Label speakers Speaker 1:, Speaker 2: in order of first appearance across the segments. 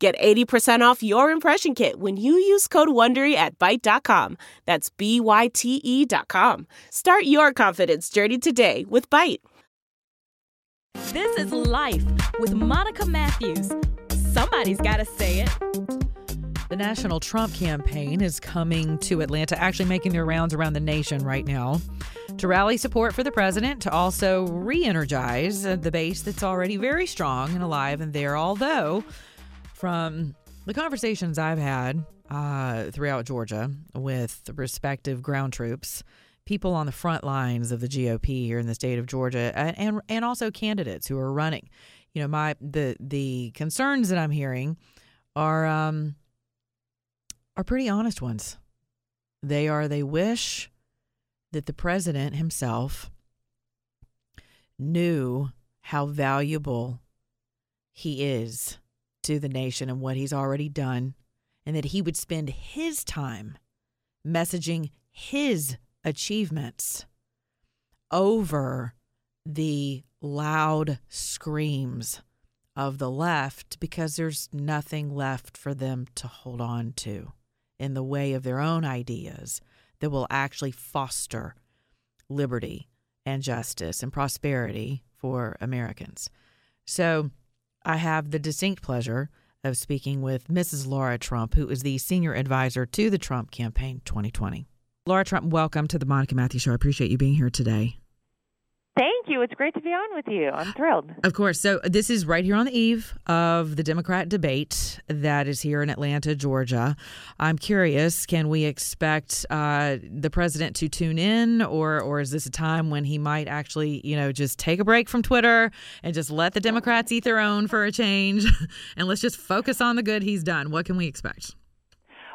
Speaker 1: Get 80% off your impression kit when you use code WONDERY at Byte.com. That's B-Y-T-E dot com. Start your confidence journey today with Byte.
Speaker 2: This is Life with Monica Matthews. Somebody's got to say it.
Speaker 3: The national Trump campaign is coming to Atlanta, actually making their rounds around the nation right now to rally support for the president, to also re energize the base that's already very strong and alive and there, although from the conversations I've had uh, throughout Georgia with respective ground troops, people on the front lines of the GOP here in the state of Georgia, and and, and also candidates who are running, you know, my the the concerns that I'm hearing are um, are pretty honest ones. They are they wish that the president himself knew how valuable he is to the nation and what he's already done, and that he would spend his time messaging his achievements over the loud screams of the left because there's nothing left for them to hold on to in the way of their own ideas that will actually foster liberty and justice and prosperity for Americans. So, I have the distinct pleasure of speaking with Mrs. Lara Trump, who is the senior advisor to the Trump campaign 2020. Lara Trump, welcome to the Monica Matthews Show. I appreciate you being here today.
Speaker 4: Thank you. It's great to be on with you. I'm thrilled.
Speaker 3: Of course. So, this is right here on the eve of the Democrat debate that is here in Atlanta, Georgia. I'm curious can we expect uh, the president to tune in, or, or is this a time when he might actually, you know, just take a break from Twitter and just let the Democrats eat their own for a change? and let's just focus on the good he's done. What can we expect?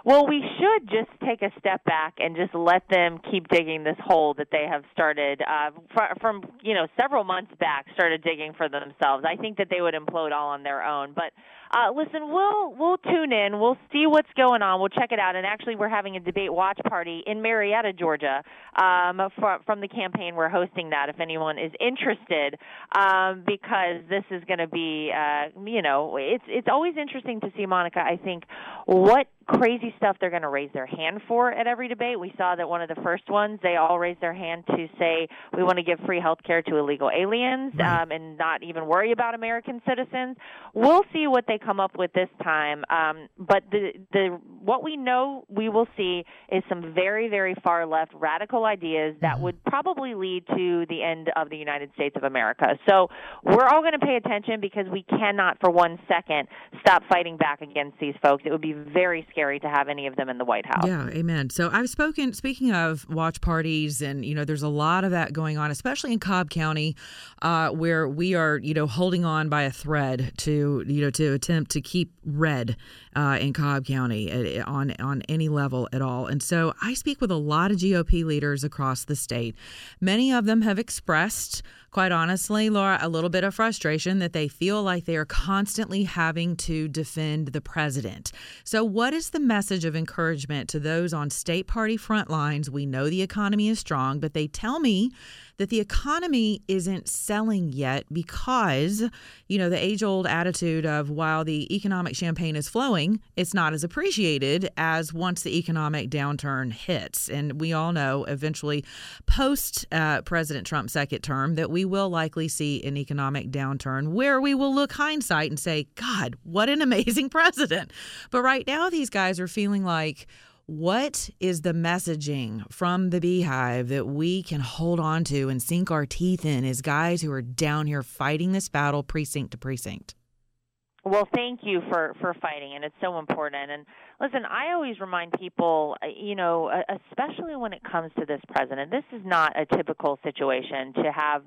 Speaker 4: Well, we should just take a step back and just let them keep digging this hole that they have started uh, fr- from you know several months back. Started digging for themselves. I think that they would implode all on their own, but uh, listen, we'll we'll tune in. We'll see what's going on. We'll check it out. And actually, we're having a debate watch party in Marietta, Georgia, um, from from the campaign. We're hosting that. If anyone is interested, um, because this is going to be, uh, you know, it's it's always interesting to see Monica. I think what crazy stuff they're going to raise their hand for at every debate. We saw that one of the first ones, they all raised their hand to say we want to give free health care to illegal aliens um, and not even worry about American citizens. We'll see what they come up with this time. Um, but the the what we know we will see is some very very far left radical ideas that mm-hmm. would probably lead to the end of the United States of America. So we're all going to pay attention because we cannot for one second stop fighting back against these folks. It would be very scary to have any of them in the White House.
Speaker 3: Yeah, amen. So I've spoken speaking of watch parties and you know there's a lot of that going on especially in Cobb County uh, where we are you know holding on by a thread to you know to attempt to keep red uh, in Cobb County uh, on on any level at all. And so I speak with a lot of GOP leaders across the state. Many of them have expressed quite honestly, Lara, a little bit of frustration that they feel like they are constantly having to defend the president. So, what is the message of encouragement to those on state party front lines? We know the economy is strong, but they tell me that the economy isn't selling yet because, you know, the age old attitude of while the economic champagne is flowing, it's not as appreciated as once the economic downturn hits. And we all know eventually, post uh, President Trump's second term, that we will likely see an economic downturn where we will look hindsight and say, God, what an amazing president. But right now, these guys are feeling like, what is the messaging from the beehive that we can hold on to and sink our teeth in as guys who are down here fighting this battle precinct to precinct?
Speaker 4: Well, thank you for for fighting, and it's so important. And listen, I always remind people, uh, you know, especially when it comes to this president, this is not a typical situation to have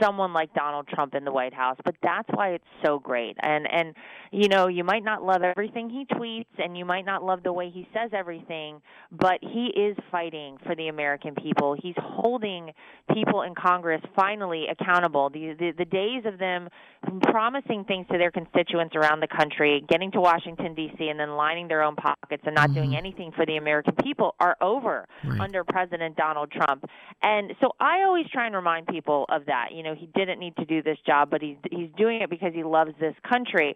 Speaker 4: someone like Donald Trump in the White House, but that's why it's so great. And and you know, you might not love everything he tweets and you might not love the way he says everything, but he is fighting for the American people. He's holding people in Congress finally accountable. The the, the days of them promising things to their constituents around the country, getting to Washington D.C. and then lining their own pockets and not mm-hmm. doing anything for the American people are over right. under President Donald Trump. And so I always try and remind people of that. You know, he didn't need to do this job, but he's he's doing it because he loves this country.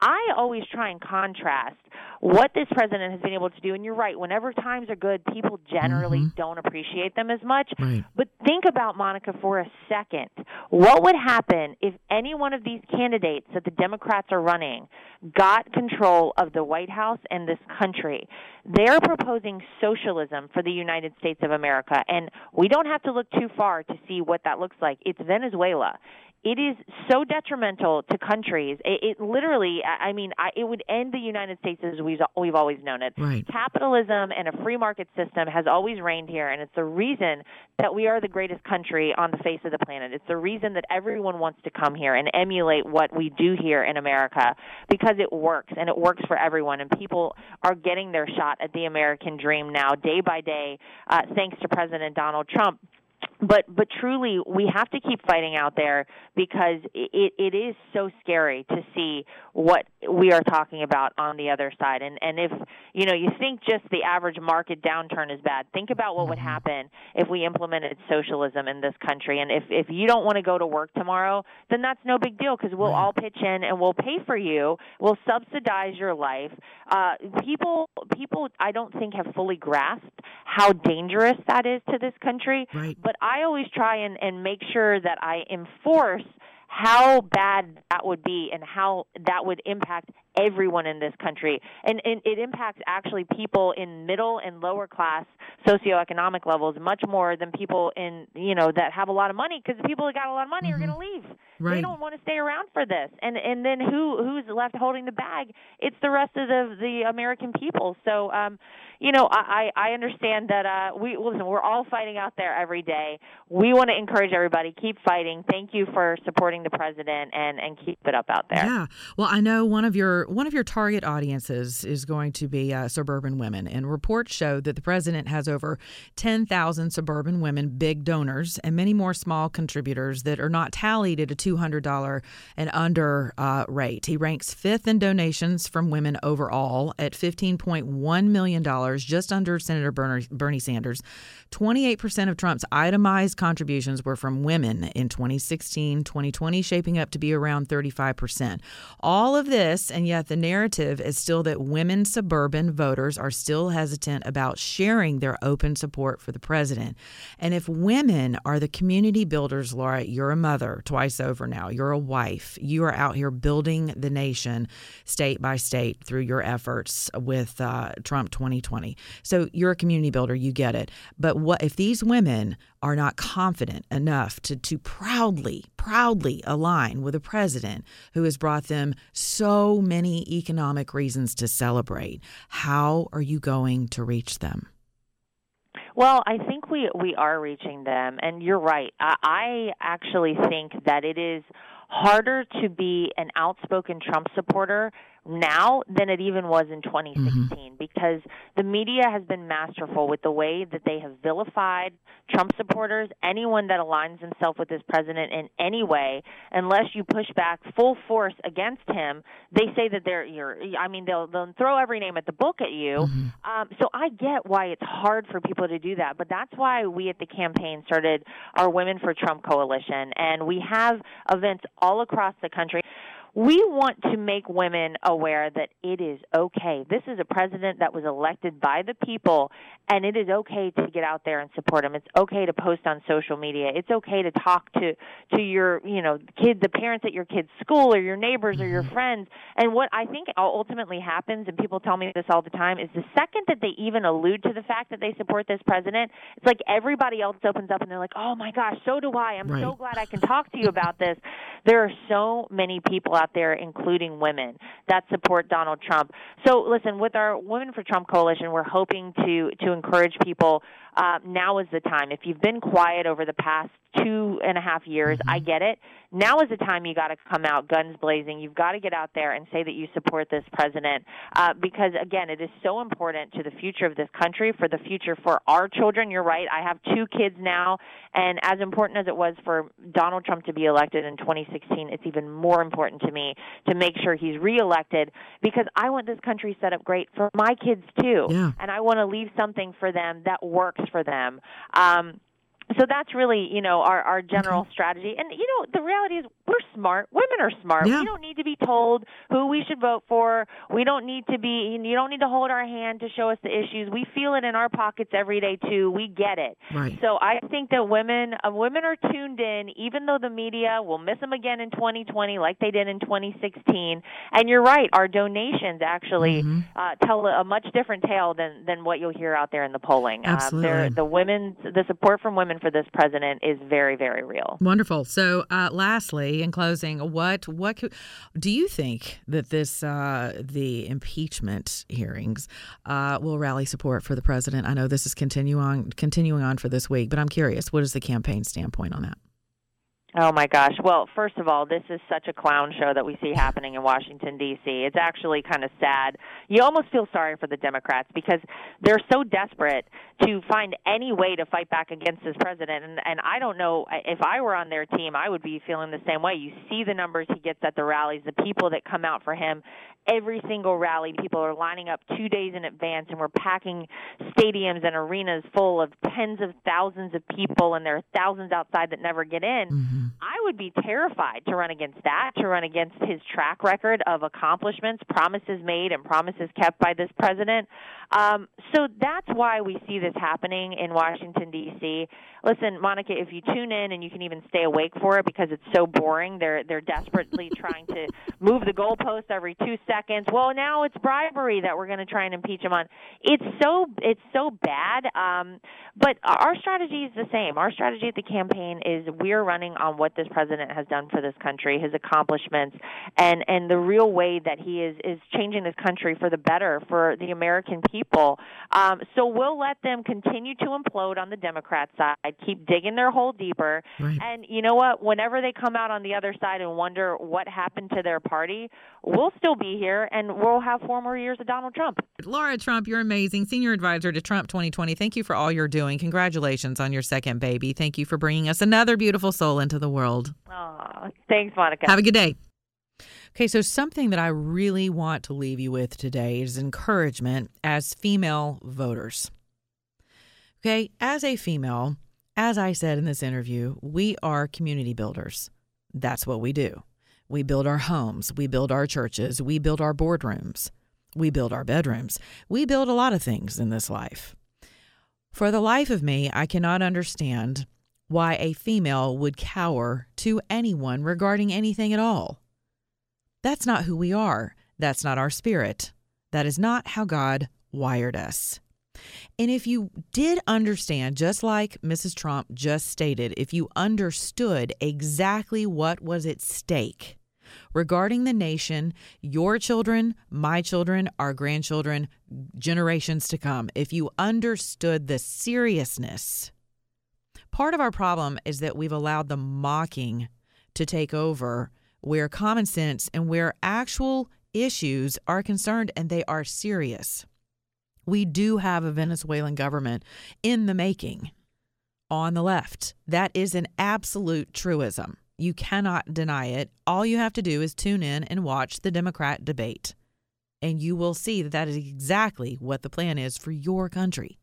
Speaker 4: I always try and contrast what this president has been able to do. And you're right, whenever times are good, people generally mm-hmm. don't appreciate them as much.
Speaker 3: Right.
Speaker 4: But think about, Monica, for a second. What would happen if any one of these candidates that the Democrats are running got control of the White House and this country? They're proposing socialism for the United States of America. And we don't have to look too far to see what that looks like. It's Venezuela it is so detrimental to countries. It, it literally, I mean, I, it would end the United States as we've, we've always known it.
Speaker 3: Right.
Speaker 4: Capitalism and a free market system has always reigned here, and it's the reason that we are the greatest country on the face of the planet. It's the reason that everyone wants to come here and emulate what we do here in America because it works, and it works for everyone, and people are getting their shot at the American dream now, day by day, uh, thanks to President Donald Trump but but truly we have to keep fighting out there because it it is so scary to see what we are talking about on the other side. And and if you know you think just the average market downturn is bad think about what would mm-hmm. happen if we implemented socialism in this country. And if if you don't want to go to work tomorrow then that's no big deal because we'll all pitch in and we'll pay for you. We'll subsidize your life. Uh people people I don't think have fully grasped how dangerous that is to this country.
Speaker 3: Right.
Speaker 4: But I always try and, and make sure that I enforce how bad that would be and how that would impact everyone in this country. And, and it impacts actually people in middle and lower class socioeconomic levels much more than people in, you know, that have a lot of money because the people that got a lot of money mm-hmm. are going to leave.
Speaker 3: Right.
Speaker 4: They don't want to stay around for this. And and then who who's left holding the bag? It's the rest of the the American people. So um you know, I I understand that uh we listen, we're all fighting out there every day. We want to encourage everybody keep fighting. Thank you for supporting the president and and keep it up out there.
Speaker 3: Yeah. Well, I know one of your one of your target audiences is going to be uh, suburban women, and reports show that the president has over 10,000 suburban women big donors and many more small contributors that are not tallied at a $200 and under uh, rate. He ranks fifth in donations from women overall at $15.1 million, just under Senator Bernie Sanders. 28% of Trump's itemized contributions were from women in 2016, 2020, shaping up to be around 35%. All of this, and yet the narrative is still that women suburban voters are still hesitant about sharing their open support for the president. And if women are the community builders, Lara, you're a mother twice over now, you're a wife, you are out here building the nation state by state through your efforts with uh, Trump 2020. So you're a community builder, you get it. But what if these women are not confident enough to, to proudly, proudly align with a president who has brought them so many economic reasons to celebrate? How are you going to reach them?
Speaker 4: Well, I think we we are reaching them, and you're right. I, I actually think that it is harder to be an outspoken Trump supporter now than it even was in 2016 mm-hmm. because the media has been masterful with the way that they have vilified Trump supporters, anyone that aligns himself with this president in any way, unless you push back full force against him, they say that they're you're I mean they'll they'll throw every name at the book at you. Mm-hmm. Um, so I get why it's hard for people to do that, but that's why we at the campaign started our Women for Trump coalition and we have events all across the country we want to make women aware that it is okay. This is a president that was elected by the people, and it is okay to get out there and support him. It's okay to post on social media. It's okay to talk to to your, you know, kids, the parents at your kids' school, or your neighbors, or your mm-hmm. friends. And what I think ultimately happens, and people tell me this all the time, is the second that they even allude to the fact that they support this president, it's like everybody else opens up and they're like, "Oh my gosh, so do I. I'm
Speaker 3: right.
Speaker 4: so glad I can talk to you about this." There are so many people out there, including women, that support Donald Trump. So, listen, with our Women for Trump coalition, we're hoping to to encourage people. Uh, now is the time. If you've been quiet over the past two and a half years, mm-hmm. I get it. Now is the time you got to come out guns blazing. You've got to get out there and say that you support this president uh, because, again, it is so important to the future of this country, for the future for our children. You're right. I have two kids now, and as important as it was for Donald Trump to be elected in 2016, it's even more important to me to make sure he's reelected because I want this country set up great for my kids too,
Speaker 3: yeah.
Speaker 4: and I want to leave something for them that works for them. Um, so that's really you know our our general okay. strategy and you know the reality is we're smart women are smart
Speaker 3: yeah.
Speaker 4: we don't need to be told who we should vote for we don't need to be you don't need to hold our hand to show us the issues we feel it in our pockets every day too we get it
Speaker 3: right.
Speaker 4: so i think that women uh, women are tuned in even though the media will miss them again in 2020 like they did in 2016 and you're right our donations actually
Speaker 3: mm-hmm.
Speaker 4: uh, tell a much different tale than than what you'll hear out there in the polling
Speaker 3: Absolutely.
Speaker 4: Uh, the women the support from women for this president is very, very real.
Speaker 3: Wonderful. So, uh, lastly, in closing, what what could, do you think that this uh, the impeachment hearings uh, will rally support for the president? I know this is continuing on continuing on for this week, but I'm curious. What is the campaign standpoint on that?
Speaker 4: Oh my gosh. Well, first of all, this is such a clown show that we see happening in Washington D.C. It's actually kind of sad. You almost feel sorry for the Democrats because they're so desperate to find any way to fight back against this president and and I don't know if I were on their team, I would be feeling the same way. You see the numbers he gets at the rallies, the people that come out for him. Every single rally, people are lining up 2 days in advance and we're packing stadiums and arenas full of tens of thousands of people and there are thousands outside that never get in.
Speaker 3: Mm-hmm
Speaker 4: I would be terrified to run against that, to run against his track record of accomplishments, promises made, and promises kept by this president. Um, so that's why we see this happening in Washington, D.C. Listen, Monica, if you tune in and you can even stay awake for it because it's so boring, they're they're desperately trying to move the goalpost every two seconds. Well, now it's bribery that we're going to try and impeach him on. It's so it's so bad. Um, but our strategy is the same. Our strategy at the campaign is we're running on what this president has done for this country, his accomplishments, and and the real way that he is is changing this country for the better for the American people. Um, so we'll let them continue to implode on the Democrat side, keep digging their hole deeper,
Speaker 3: right.
Speaker 4: and you know what? Whenever they come out on the other side and wonder what happened to their party, we'll still be here, and we'll have four more years of Donald Trump.
Speaker 3: Lara Trump, you're amazing, senior advisor to Trump 2020. Thank you for all you're doing. Congratulations on your second baby. Thank you for bringing us another beautiful soul into the world.
Speaker 4: Oh, thanks, Monica.
Speaker 3: Have a good day. Okay, so something that I really want to leave you with today is encouragement as female voters. Okay, as a female, as I said in this interview, we are community builders. That's what we do. We build our homes, we build our churches, we build our boardrooms, we build our bedrooms. We build a lot of things in this life. For the life of me, I cannot understand why a female would cower to anyone regarding anything at all. That's not who we are. That's not our spirit. That is not how God wired us. And if you did understand, just like Mrs. Trump just stated, if you understood exactly what was at stake regarding the nation, your children, my children, our grandchildren, generations to come, if you understood the seriousness Part of our problem is that we've allowed the mocking to take over where common sense and where actual issues are concerned and they are serious. We do have a Venezuelan government in the making on the left. That is an absolute truism. You cannot deny it. All you have to do is tune in and watch the Democrat debate, and you will see that that is exactly what the plan is for your country.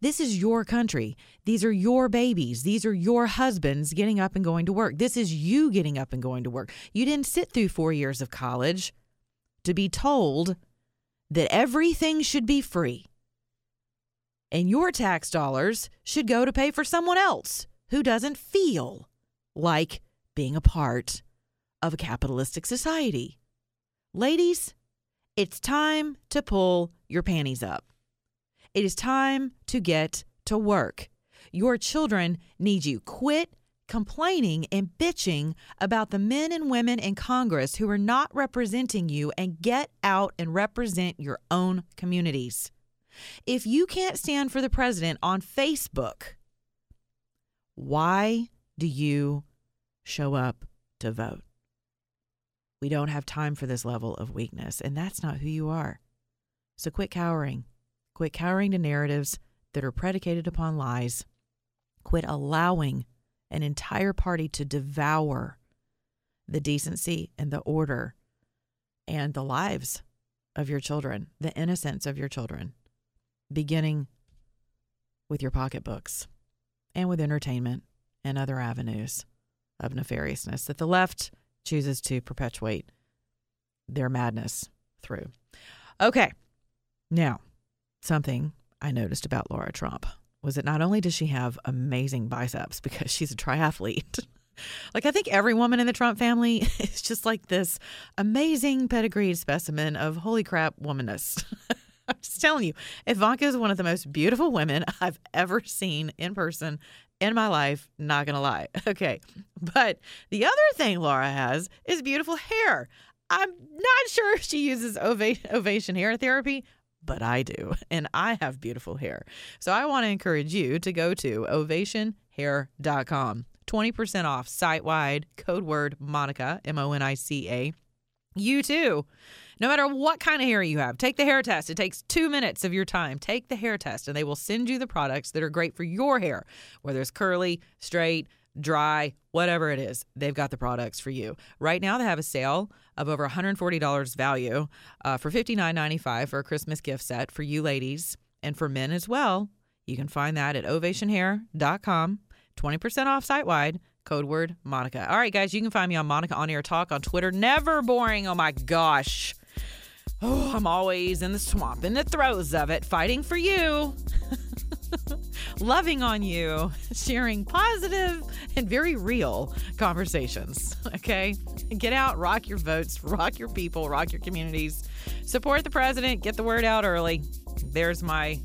Speaker 3: This is your country. These are your babies. These are your husbands getting up and going to work. This is you getting up and going to work. You didn't sit through four years of college to be told that everything should be free. And your tax dollars should go to pay for someone else who doesn't feel like being a part of a capitalistic society. Ladies, it's time to pull your panties up. It is time to get to work. Your children need you. Quit complaining and bitching about the men and women in Congress who are not representing you and get out and represent your own communities. If you can't stand for the president on Facebook, why do you show up to vote? We don't have time for this level of weakness, and that's not who you are. So quit cowering. Quit cowering to narratives that are predicated upon lies. Quit allowing an entire party to devour the decency and the order and the lives of your children, the innocence of your children, beginning with your pocketbooks and with entertainment and other avenues of nefariousness that the left chooses to perpetuate their madness through. Okay, now, something I noticed about Lara Trump was that not only does she have amazing biceps because she's a triathlete, like I think every woman in the Trump family is just like this amazing pedigreed specimen of holy crap womanness. I'm just telling you, Ivanka is one of the most beautiful women I've ever seen in person in my life. Not gonna lie. Okay. But the other thing Lara has is beautiful hair. I'm not sure if she uses ovation hair therapy, but I do. And I have beautiful hair. So I want to encourage you to go to ovationhair.com. 20% off site wide, code word Monica, M O N I C A. You too. No matter what kind of hair you have, take the hair test. It takes two minutes of your time. Take the hair test, and they will send you the products that are great for your hair, whether it's curly, straight, dry, whatever it is, they've got the products for you. Right now, they have a sale of over $140 value uh, for $59.95 for a Christmas gift set for you ladies and for men as well. You can find that at ovationhair.com, 20% off site wide. Code word Monica. All right, guys, you can find me on Monica On Air Talk on Twitter. Never boring. Oh my gosh. Oh, I'm always in the swamp, in the throes of it, fighting for you. loving on you, sharing positive and very real conversations. Okay? Get out, rock your votes, rock your people, rock your communities, support the president, get the word out early. There's my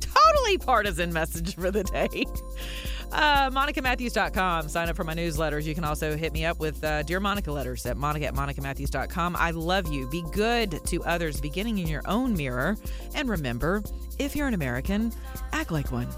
Speaker 3: totally partisan message for the day. Uh, MonicaMatthews.com. Sign up for my newsletters. You can also hit me up with uh, Dear Monica letters at Monica at MonicaMatthews.com. I love you. Be good to others, beginning in your own mirror. And remember, if you're an American, act like one.